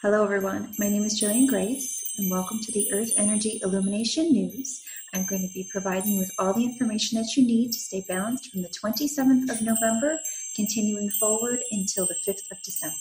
Hello, everyone. My name is Jillian Grace, and welcome to the Earth Energy Illumination News. I'm going to be providing you with all the information that you need to stay balanced from the 27th of November, continuing forward until the 5th of December.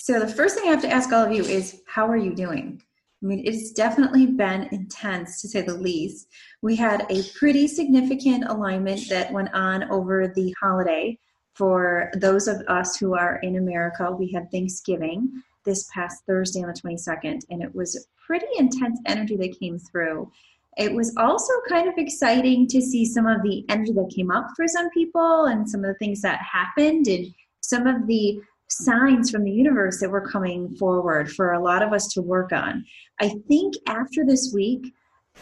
So, the first thing I have to ask all of you is how are you doing? I mean, it's definitely been intense to say the least. We had a pretty significant alignment that went on over the holiday for those of us who are in America, we had Thanksgiving this past Thursday on the 22nd, and it was pretty intense energy that came through. It was also kind of exciting to see some of the energy that came up for some people and some of the things that happened and some of the signs from the universe that were coming forward for a lot of us to work on. I think after this week,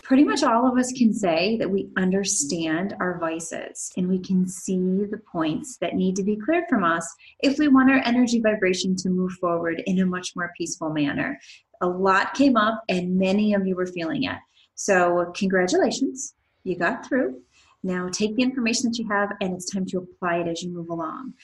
pretty much all of us can say that we understand our vices and we can see the points that need to be cleared from us if we want our energy vibration to move forward in a much more peaceful manner. A lot came up and many of you were feeling it. So, congratulations, you got through. Now, take the information that you have and it's time to apply it as you move along.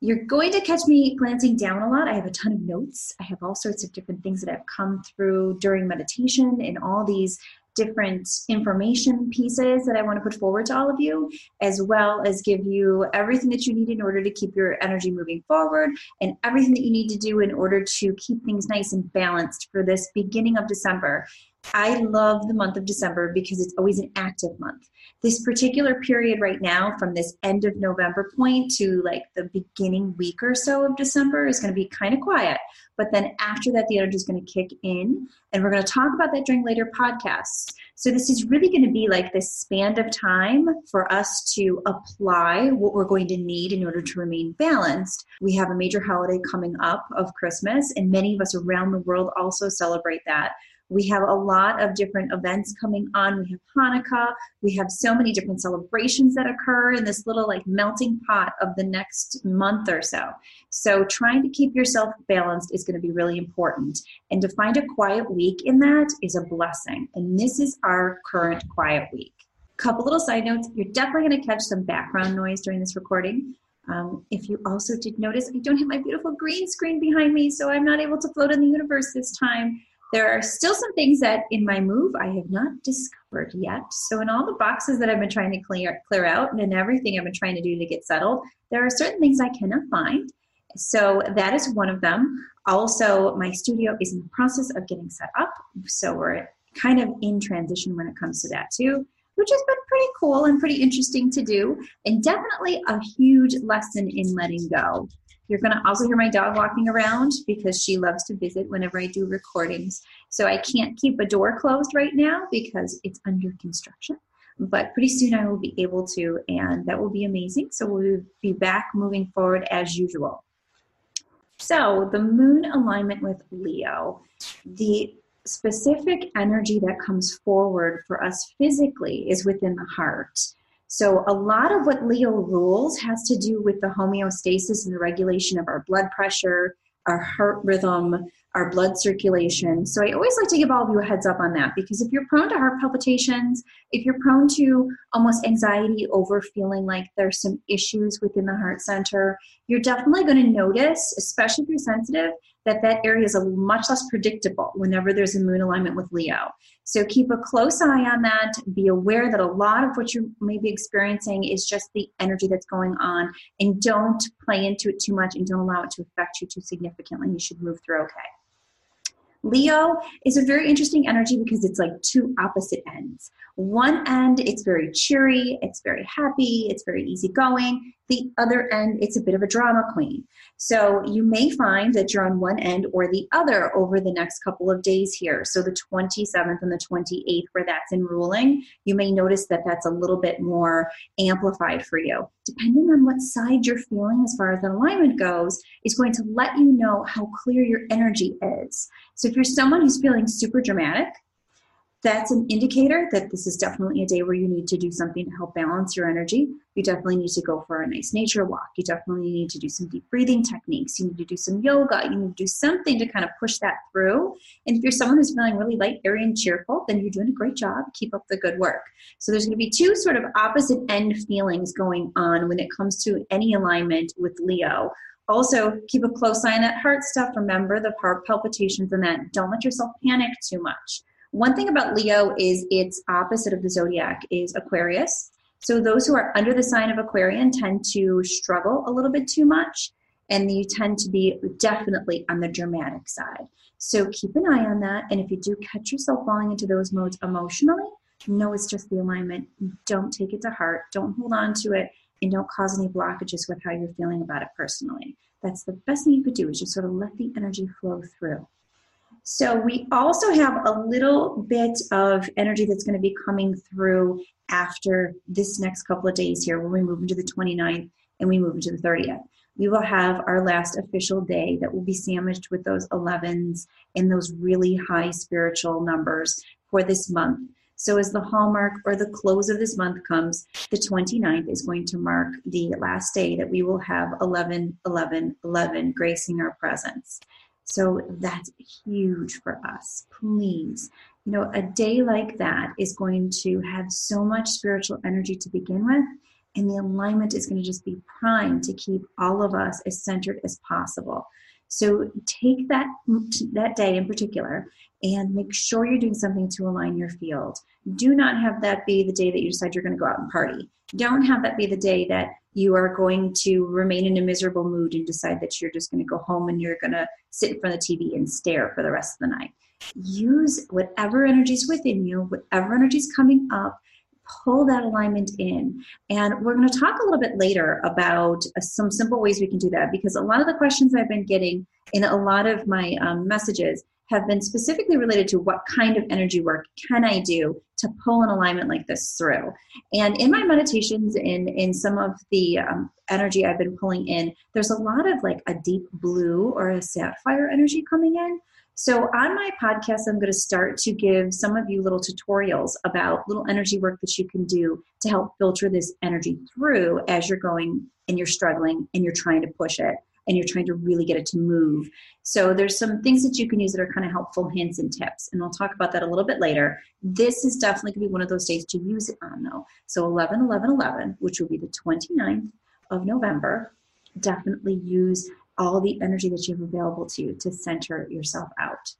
You're going to catch me glancing down a lot. I have a ton of notes. I have all sorts of different things that have come through during meditation and all these different information pieces that I want to put forward to all of you, as well as give you everything that you need in order to keep your energy moving forward and everything that you need to do in order to keep things nice and balanced for this beginning of December. I love the month of December because it's always an active month. This particular period right now, from this end of November point to like the beginning week or so of December, is going to be kind of quiet. But then after that, the energy is going to kick in. And we're going to talk about that during later podcasts. So this is really going to be like this span of time for us to apply what we're going to need in order to remain balanced. We have a major holiday coming up of Christmas, and many of us around the world also celebrate that. We have a lot of different events coming on. We have Hanukkah. We have so many different celebrations that occur in this little like melting pot of the next month or so. So trying to keep yourself balanced is going to be really important. And to find a quiet week in that is a blessing. And this is our current quiet week. A couple little side notes. You're definitely going to catch some background noise during this recording. Um, if you also did notice, I don't have my beautiful green screen behind me, so I'm not able to float in the universe this time. There are still some things that in my move I have not discovered yet. So in all the boxes that I've been trying to clear clear out and in everything I've been trying to do to get settled, there are certain things I cannot find. So that is one of them. Also, my studio is in the process of getting set up. So we're kind of in transition when it comes to that too, which has been pretty cool and pretty interesting to do, and definitely a huge lesson in letting go. You're going to also hear my dog walking around because she loves to visit whenever I do recordings. So I can't keep a door closed right now because it's under construction. But pretty soon I will be able to, and that will be amazing. So we'll be back moving forward as usual. So the moon alignment with Leo, the specific energy that comes forward for us physically is within the heart. So, a lot of what Leo rules has to do with the homeostasis and the regulation of our blood pressure, our heart rhythm, our blood circulation. So, I always like to give all of you a heads up on that because if you're prone to heart palpitations, if you're prone to almost anxiety over feeling like there's some issues within the heart center, you're definitely going to notice, especially if you're sensitive, that that area is a much less predictable whenever there's a moon alignment with Leo. So keep a close eye on that. Be aware that a lot of what you may be experiencing is just the energy that's going on, and don't play into it too much and don't allow it to affect you too significantly. You should move through okay. Leo is a very interesting energy because it's like two opposite ends. One end, it's very cheery, it's very happy, it's very easygoing. The other end, it's a bit of a drama queen. So you may find that you're on one end or the other over the next couple of days here. So the 27th and the 28th, where that's in ruling, you may notice that that's a little bit more amplified for you. Depending on what side you're feeling as far as the alignment goes, is going to let you know how clear your energy is. So if you're someone who's feeling super dramatic, that's an indicator that this is definitely a day where you need to do something to help balance your energy. You definitely need to go for a nice nature walk. You definitely need to do some deep breathing techniques. You need to do some yoga. You need to do something to kind of push that through. And if you're someone who's feeling really light, airy, and cheerful, then you're doing a great job. Keep up the good work. So there's going to be two sort of opposite end feelings going on when it comes to any alignment with Leo. Also, keep a close eye on that heart stuff. Remember the heart palpitations and that. Don't let yourself panic too much. One thing about Leo is its opposite of the zodiac is Aquarius. So those who are under the sign of Aquarian tend to struggle a little bit too much and you tend to be definitely on the dramatic side. So keep an eye on that. And if you do catch yourself falling into those modes emotionally, know it's just the alignment. Don't take it to heart. Don't hold on to it and don't cause any blockages with how you're feeling about it personally. That's the best thing you could do is just sort of let the energy flow through. So we also have a little bit of energy that's going to be coming through after this next couple of days here when we move into the 29th and we move into the 30th. We will have our last official day that will be sandwiched with those 11s and those really high spiritual numbers for this month. So, as the hallmark or the close of this month comes, the 29th is going to mark the last day that we will have 11, 11, 11 gracing our presence. So, that's huge for us. Please, you know, a day like that is going to have so much spiritual energy to begin with. And the alignment is going to just be primed to keep all of us as centered as possible. So take that that day in particular and make sure you're doing something to align your field. Do not have that be the day that you decide you're going to go out and party. Don't have that be the day that you are going to remain in a miserable mood and decide that you're just going to go home and you're going to sit in front of the TV and stare for the rest of the night. Use whatever energy is within you, whatever energy is coming up, pull that alignment in. And we're going to talk a little bit later about uh, some simple ways we can do that because a lot of the questions I've been getting in a lot of my um, messages have been specifically related to what kind of energy work can I do to pull an alignment like this through. And in my meditations, in in some of the um, energy I've been pulling in, there's a lot of like a deep blue or a sapphire energy coming in. So, on my podcast, I'm going to start to give some of you little tutorials about little energy work that you can do to help filter this energy through as you're going and you're struggling and you're trying to push it and you're trying to really get it to move. So, there's some things that you can use that are kind of helpful hints and tips, and we'll talk about that a little bit later. This is definitely going to be one of those days to use it on, though. So, 11 11 11, which will be the 29th of November, definitely use all the energy that you have available to you to center yourself out.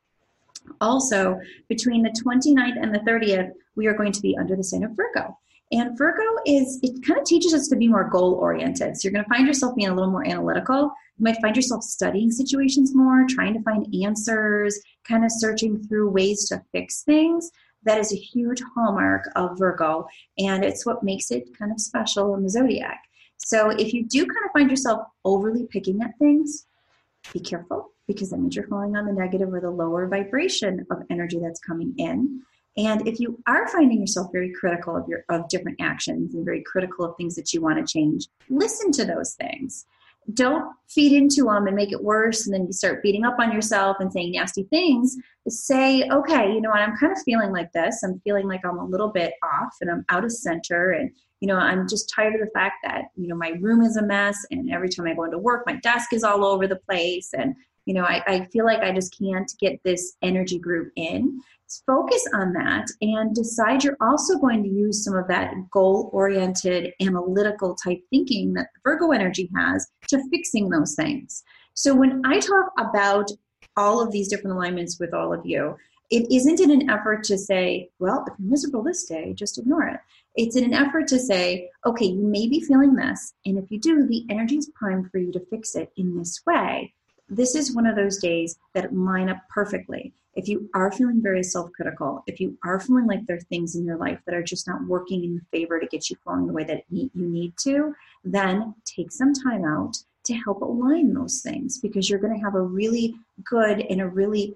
Also, between the 29th and the 30th, we are going to be under the sign of Virgo. And Virgo is, it kind of teaches us to be more goal oriented. So you're going to find yourself being a little more analytical. You might find yourself studying situations more, trying to find answers, kind of searching through ways to fix things. That is a huge hallmark of Virgo, and it's what makes it kind of special in the zodiac. So if you do kind of find yourself overly picking at things, be careful because that means you're falling on the negative or the lower vibration of energy that's coming in. And if you are finding yourself very critical of your of different actions and very critical of things that you want to change, listen to those things. Don't feed into them and make it worse and then you start beating up on yourself and saying nasty things. Say, okay, you know what, I'm kind of feeling like this. I'm feeling like I'm a little bit off and I'm out of center and you know, I'm just tired of the fact that, you know, my room is a mess and every time I go into work, my desk is all over the place. And, you know, I, I feel like I just can't get this energy group in. Focus on that and decide you're also going to use some of that goal oriented, analytical type thinking that Virgo energy has to fixing those things. So when I talk about all of these different alignments with all of you, it isn't in an effort to say, well, if you're miserable this day, just ignore it. It's in an effort to say, okay, you may be feeling this, and if you do, the energy is primed for you to fix it in this way. This is one of those days that line up perfectly. If you are feeling very self critical, if you are feeling like there are things in your life that are just not working in favor to get you flowing the way that you need to, then take some time out to help align those things because you're going to have a really good and a really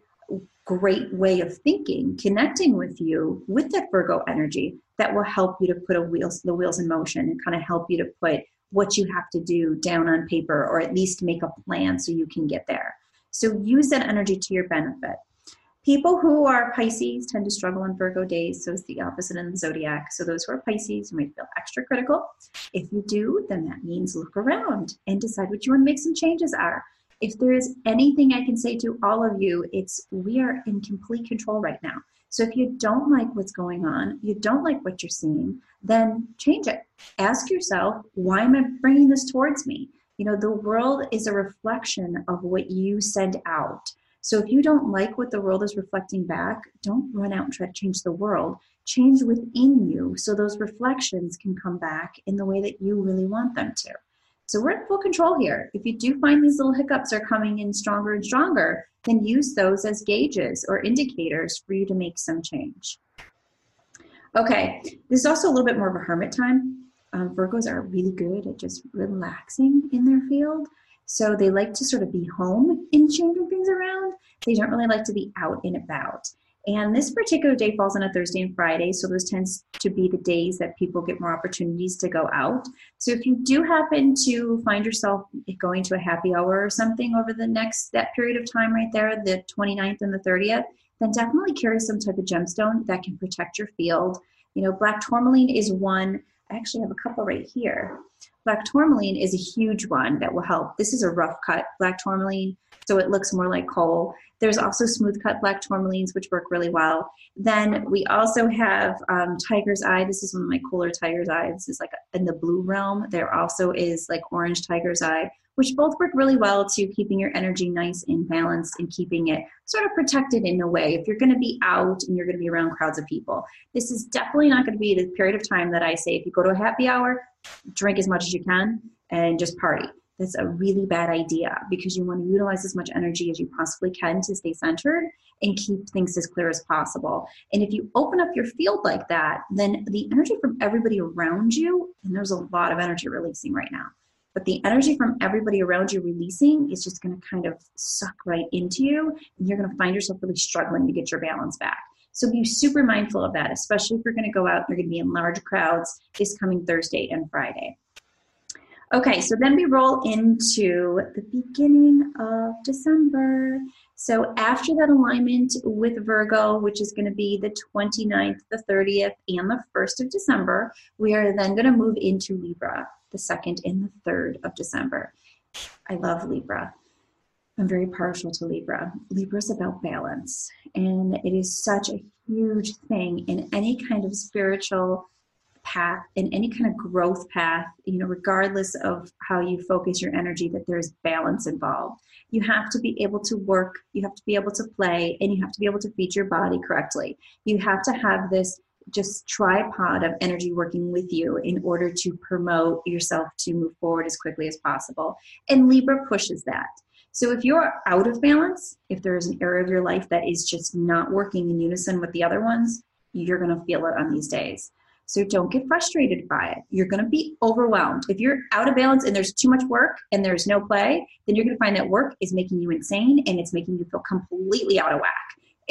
great way of thinking, connecting with you with that Virgo energy that will help you to put wheels, the wheels in motion and kind of help you to put what you have to do down on paper or at least make a plan so you can get there. So use that energy to your benefit. People who are Pisces tend to struggle on Virgo days, so it's the opposite in the zodiac. So those who are Pisces, you might feel extra critical. If you do, then that means look around and decide what you want to make some changes are if there is anything I can say to all of you, it's we are in complete control right now. So if you don't like what's going on, you don't like what you're seeing, then change it. Ask yourself, why am I bringing this towards me? You know, the world is a reflection of what you send out. So if you don't like what the world is reflecting back, don't run out and try to change the world. Change within you so those reflections can come back in the way that you really want them to. So we're in full control here. If you do find these little hiccups are coming in stronger and stronger, then use those as gauges or indicators for you to make some change. Okay, this is also a little bit more of a hermit time. Um, Virgos are really good at just relaxing in their field. So they like to sort of be home in changing things around. They don't really like to be out and about. And this particular day falls on a Thursday and Friday, so those tends to be the days that people get more opportunities to go out. So if you do happen to find yourself going to a happy hour or something over the next that period of time right there, the 29th and the 30th, then definitely carry some type of gemstone that can protect your field. You know, black tourmaline is one. I actually have a couple right here. Black tourmaline is a huge one that will help. This is a rough cut black tourmaline, so it looks more like coal. There's also smooth cut black tourmalines, which work really well. Then we also have um, tiger's eye. This is one of my cooler tiger's eye. This is like in the blue realm. There also is like orange tiger's eye, which both work really well to keeping your energy nice and balanced and keeping it sort of protected in a way. If you're going to be out and you're going to be around crowds of people, this is definitely not going to be the period of time that I say if you go to a happy hour, drink as much as you can and just party. That's a really bad idea because you want to utilize as much energy as you possibly can to stay centered and keep things as clear as possible. And if you open up your field like that, then the energy from everybody around you, and there's a lot of energy releasing right now, but the energy from everybody around you releasing is just going to kind of suck right into you, and you're going to find yourself really struggling to get your balance back. So be super mindful of that, especially if you're going to go out and you're going to be in large crowds this coming Thursday and Friday. Okay, so then we roll into the beginning of December. So after that alignment with Virgo, which is going to be the 29th, the 30th, and the 1st of December, we are then going to move into Libra, the 2nd and the 3rd of December. I love Libra. I'm very partial to Libra. Libra is about balance, and it is such a huge thing in any kind of spiritual path, in any kind of growth path, you know, regardless of how you focus your energy, that there's balance involved. You have to be able to work, you have to be able to play, and you have to be able to feed your body correctly. You have to have this just tripod of energy working with you in order to promote yourself to move forward as quickly as possible. And Libra pushes that. So if you're out of balance, if there's an area of your life that is just not working in unison with the other ones, you're going to feel it on these days. So don't get frustrated by it. You're going to be overwhelmed. If you're out of balance and there's too much work and there's no play, then you're going to find that work is making you insane and it's making you feel completely out of whack.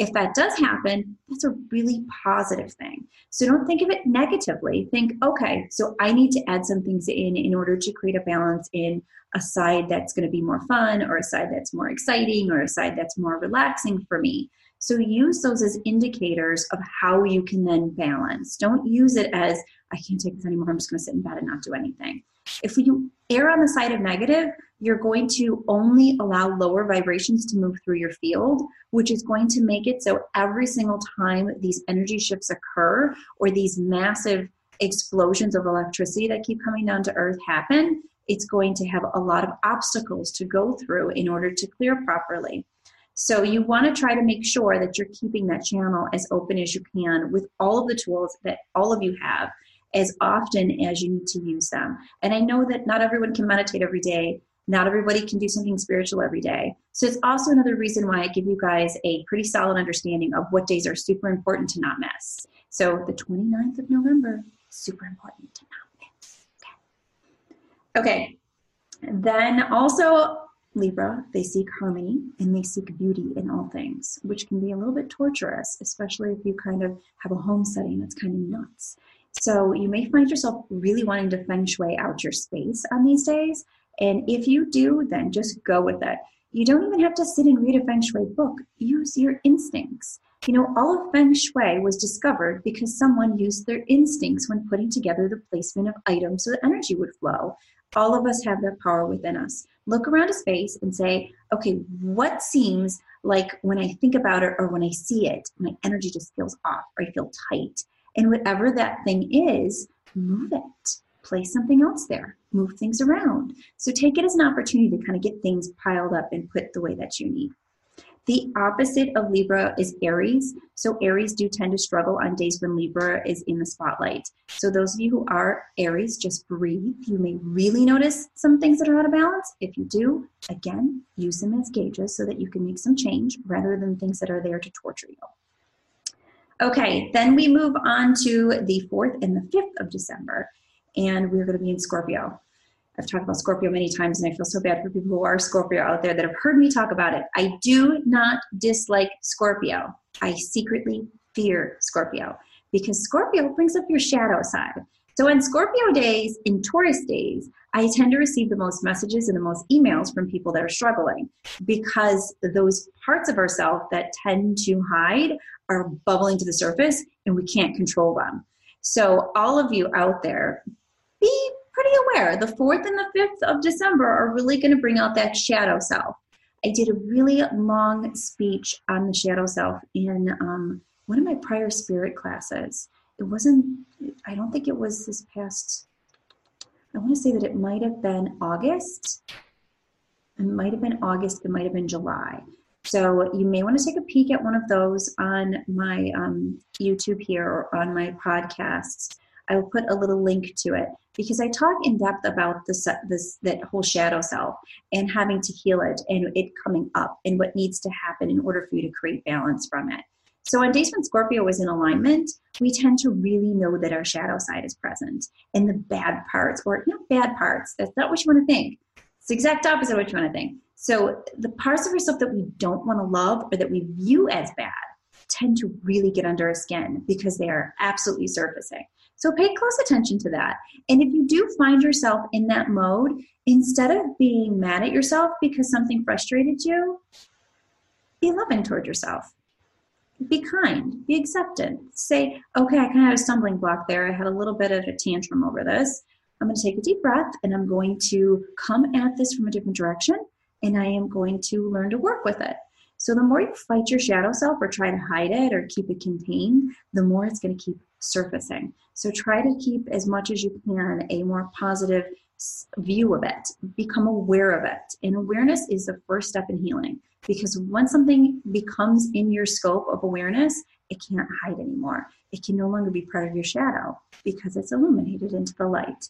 If that does happen, that's a really positive thing. So don't think of it negatively. Think, okay, so I need to add some things in in order to create a balance in a side that's going to be more fun or a side that's more exciting or a side that's more relaxing for me. So use those as indicators of how you can then balance. Don't use it as, I can't take this anymore, I'm just going to sit in bed and not do anything. If you err on the side of negative, you're going to only allow lower vibrations to move through your field, which is going to make it so every single time these energy shifts occur or these massive explosions of electricity that keep coming down to earth happen, it's going to have a lot of obstacles to go through in order to clear properly. So you want to try to make sure that you're keeping that channel as open as you can with all of the tools that all of you have as often as you need to use them. And I know that not everyone can meditate every day. Not everybody can do something spiritual every day. So it's also another reason why I give you guys a pretty solid understanding of what days are super important to not miss. So the 29th of November, super important to not miss. Okay. Okay. Then also Libra, they seek harmony and they seek beauty in all things, which can be a little bit torturous, especially if you kind of have a home setting that's kind of nuts. So you may find yourself really wanting to feng shui out your space on these days. And if you do, then just go with it. You don't even have to sit and read a feng shui book. Use your instincts. You know, all of feng shui was discovered because someone used their instincts when putting together the placement of items so that energy would flow. All of us have that power within us look around a space and say, okay, what seems like when I think about it or when I see it, my energy just feels off or I feel tight. And whatever that thing is, move it. Place something else there. move things around. So take it as an opportunity to kind of get things piled up and put the way that you need. The opposite of Libra is Aries. So Aries do tend to struggle on days when Libra is in the spotlight. So those of you who are Aries, just breathe. You may really notice some things that are out of balance. If you do, again, use them as gauges so that you can make some change rather than things that are there to torture you. Okay, then we move on to the 4th and the 5th of December, and we're going to be in Scorpio. I've talked about Scorpio many times, and I feel so bad for people who are Scorpio out there that have heard me talk about it. I do not dislike Scorpio. I secretly fear Scorpio because Scorpio brings up your shadow side. So on Scorpio days, in Taurus days, I tend to receive the most messages and the most emails from people that are struggling because those parts of ourselves that tend to hide are bubbling to the surface and we can't control them. So, all of you out there, be pretty aware. The 4th and the 5th of December are really going to bring out that shadow self. I did a really long speech on the shadow self in um, one of my prior spirit classes. It wasn't, I don't think it was this past, I want to say that it might have been August. It might have been August, it might have been July. So you may want to take a peek at one of those on my um, YouTube here or on my podcasts. I will put a little link to it because I talk in depth about this, this that whole shadow self and having to heal it and it coming up and what needs to happen in order for you to create balance from it. So on days when Scorpio is in alignment, we tend to really know that our shadow side is present and the bad parts, or not bad parts, that's not what you want to think. It's the exact opposite of what you want to think. So the parts of ourselves that we don't want to love or that we view as bad tend to really get under our skin because they are absolutely surfacing. So pay close attention to that. And if you do find yourself in that mode, instead of being mad at yourself because something frustrated you, be loving toward yourself. Be kind, be acceptant. Say, okay, I kind of had a stumbling block there. I had a little bit of a tantrum over this. I'm going to take a deep breath and I'm going to come at this from a different direction and I am going to learn to work with it. So the more you fight your shadow self or try to hide it or keep it contained, the more it's going to keep surfacing. So try to keep as much as you can a more positive view of it. Become aware of it. And awareness is the first step in healing because once something becomes in your scope of awareness, it can't hide anymore. It can no longer be part of your shadow because it's illuminated into the light.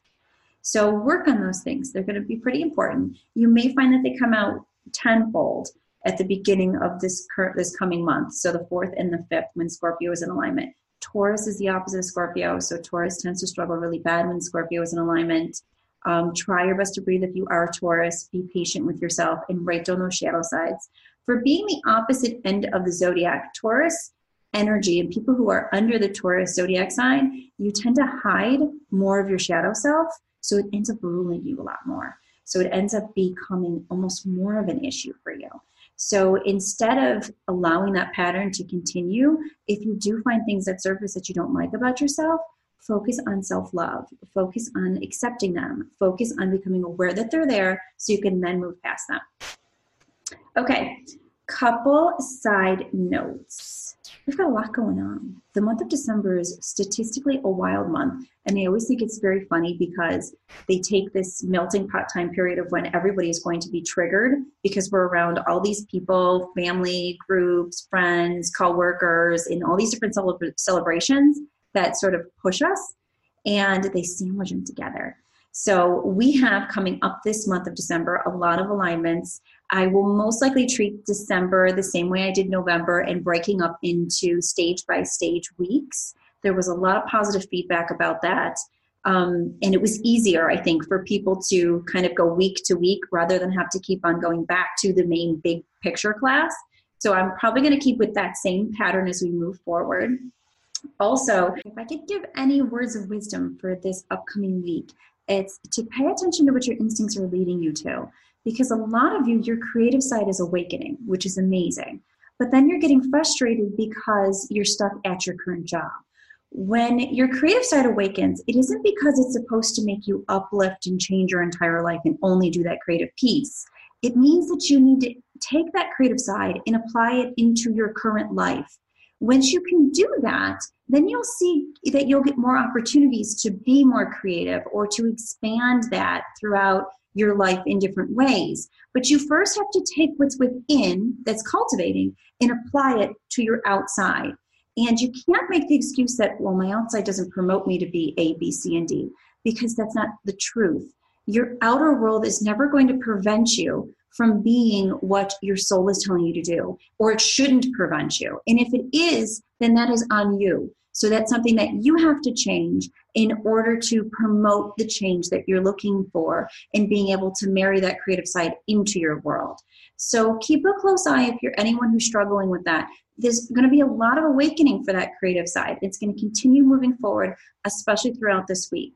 So work on those things. They're going to be pretty important. You may find that they come out tenfold at the beginning of this current this coming month. So the fourth and the fifth when Scorpio is in alignment. Taurus is the opposite of Scorpio, so Taurus tends to struggle really bad when Scorpio is in alignment. Um, try your best to breathe if you are a Taurus. Be patient with yourself and write down those shadow sides. For being the opposite end of the zodiac, Taurus energy and people who are under the Taurus zodiac sign, you tend to hide more of your shadow self so it ends up ruling you a lot more. So it ends up becoming almost more of an issue for you. So instead of allowing that pattern to continue, if you do find things that surface that you don't like about yourself, focus on self love, focus on accepting them, focus on becoming aware that they're there so you can then move past them. Okay, couple side notes we've got a lot going on. The month of December is statistically a wild month, and I always think it's very funny because they take this melting pot time period of when everybody is going to be triggered because we're around all these people, family, groups, friends, co-workers, in all these different celebra- celebrations that sort of push us, and they sandwich them together. So we have coming up this month of December a lot of alignments. I will most likely treat December the same way I did November and breaking up into stage by stage weeks. There was a lot of positive feedback about that. Um, and it was easier, I think, for people to kind of go week to week rather than have to keep on going back to the main big picture class. So I'm probably going to keep with that same pattern as we move forward. Also, if I could give any words of wisdom for this upcoming week, it's to pay attention to what your instincts are leading you to. Because a lot of you, your creative side is awakening, which is amazing. But then you're getting frustrated because you're stuck at your current job. When your creative side awakens, it isn't because it's supposed to make you uplift and change your entire life and only do that creative piece. It means that you need to take that creative side and apply it into your current life. Once you can do that, then you'll see that you'll get more opportunities to be more creative or to expand that throughout your life in different ways. But you first have to take what's within that's cultivating and apply it to your outside. And you can't make the excuse that, well, my outside doesn't promote me to be A, B, C, and D, because that's not the truth. Your outer world is never going to prevent you from being what your soul is telling you to do, or it shouldn't prevent you. And if it is, then that is on you. So that's something that you have to change in order to promote the change that you're looking for and being able to marry that creative side into your world. So keep a close eye if you're anyone who's struggling with that. There's going to be a lot of awakening for that creative side. It's going to continue moving forward, especially throughout this week.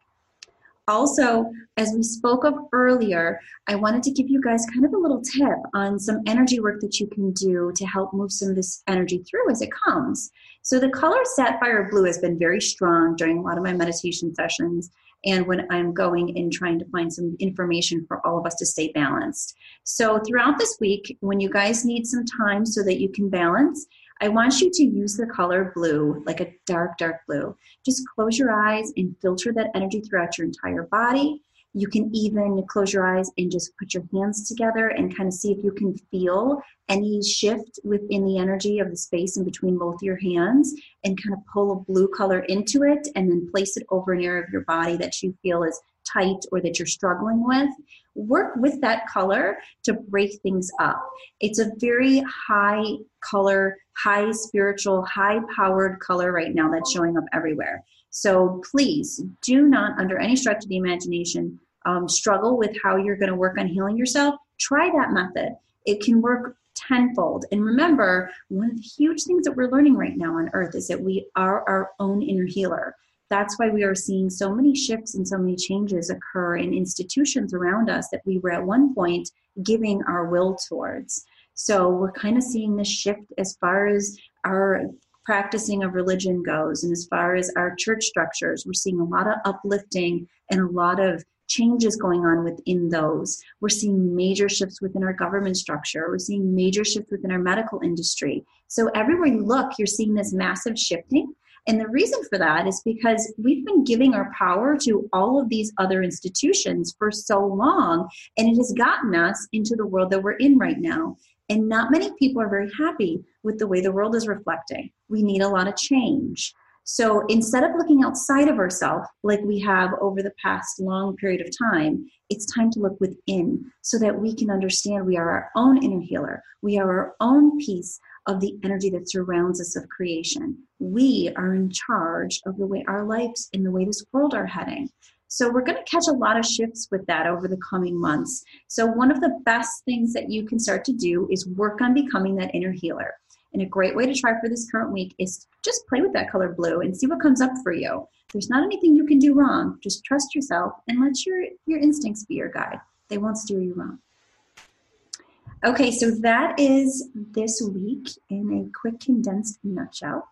Also, as we spoke of earlier, I wanted to give you guys kind of a little tip on some energy work that you can do to help move some of this energy through as it comes. So, the color sapphire blue has been very strong during a lot of my meditation sessions and when I'm going and trying to find some information for all of us to stay balanced. So, throughout this week, when you guys need some time so that you can balance, I want you to use the color blue, like a dark, dark blue. Just close your eyes and filter that energy throughout your entire body. You can even close your eyes and just put your hands together and kind of see if you can feel any shift within the energy of the space in between both your hands and kind of pull a blue color into it and then place it over an area of your body that you feel is tight or that you're struggling with, work with that color to break things up. It's a very high color, high spiritual, high powered color right now that's showing up everywhere. So please do not, under any stretch of the imagination, um, struggle with how you're going to work on healing yourself. Try that method. It can work tenfold. And remember, one of the huge things that we're learning right now on earth is that we are our own inner healer that's why we are seeing so many shifts and so many changes occur in institutions around us that we were at one point giving our will towards. So we're kind of seeing this shift as far as our practicing of religion goes and as far as our church structures. We're seeing a lot of uplifting and a lot of changes going on within those. We're seeing major shifts within our government structure. We're seeing major shifts within our medical industry. So everywhere you look, you're seeing this massive shifting and the reason for that is because we've been giving our power to all of these other institutions for so long, and it has gotten us into the world that we're in right now. And not many people are very happy with the way the world is reflecting. We need a lot of change. So instead of looking outside of ourselves like we have over the past long period of time, it's time to look within so that we can understand we are our own inner healer. We are our own piece of the energy that surrounds us of creation. We are in charge of the way our lives and the way this world are heading. So we're going to catch a lot of shifts with that over the coming months. So one of the best things that you can start to do is work on becoming that inner healer. And a great way to try for this current week is just play with that color blue and see what comes up for you. There's not anything you can do wrong. Just trust yourself and let your, your instincts be your guide. They won't steer you wrong. Okay, so that is this week in a quick condensed nutshell.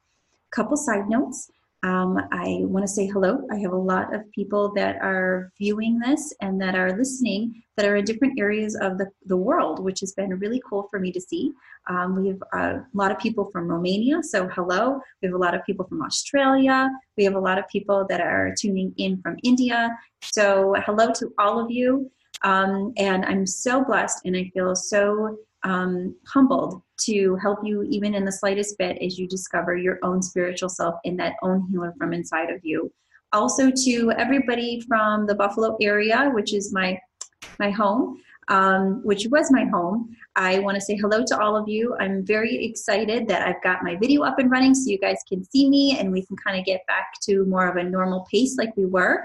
Couple side notes. Um, I want to say hello. I have a lot of people that are viewing this and that are listening that are in different areas of the, the world, which has been really cool for me to see. Um, we have a lot of people from Romania, so hello. We have a lot of people from Australia. We have a lot of people that are tuning in from India. So hello to all of you. Um, and I'm so blessed and I feel so um, humbled to help you even in the slightest bit as you discover your own spiritual self in that own healer from inside of you. Also to everybody from the Buffalo area, which is my my home, um, which was my home. I want to say hello to all of you. I'm very excited that I've got my video up and running so you guys can see me and we can kind of get back to more of a normal pace like we were.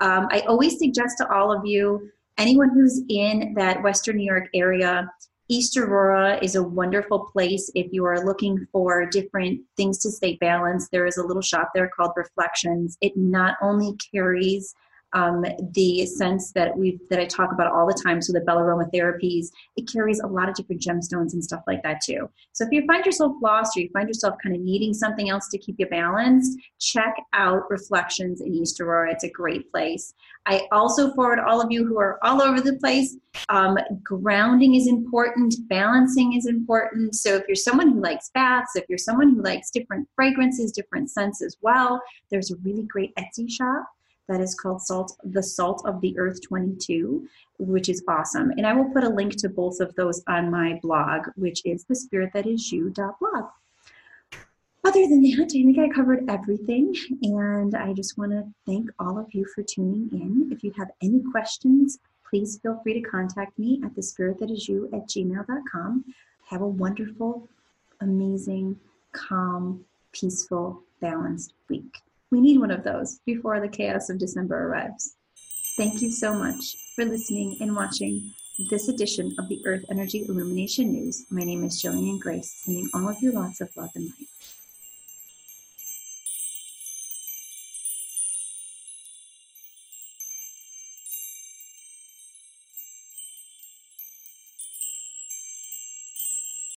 Um, I always suggest to all of you anyone who's in that Western New York area, East Aurora is a wonderful place if you are looking for different things to stay balanced. There is a little shop there called Reflections. It not only carries um, the scents that we that I talk about all the time. So the Bell aromatherapies, it carries a lot of different gemstones and stuff like that too. So if you find yourself lost or you find yourself kind of needing something else to keep you balanced, check out Reflections in East Aurora. It's a great place. I also forward all of you who are all over the place. Um, grounding is important, balancing is important. So if you're someone who likes baths, if you're someone who likes different fragrances, different scents as well, there's a really great Etsy shop that is called Salt the Salt of the Earth 22, which is awesome. And I will put a link to both of those on my blog, which is the spirit that is you.blog. Other than that, I think I covered everything, and I just want to thank all of you for tuning in. If you have any questions, please feel free to contact me at the spirit that is you at gmail.com. Have a wonderful, amazing, calm, peaceful, balanced week. We need one of those before the chaos of December arrives. Thank you so much for listening and watching this edition of the Earth Energy Illumination News. My name is Jillian Grace, sending all of you lots of love and light.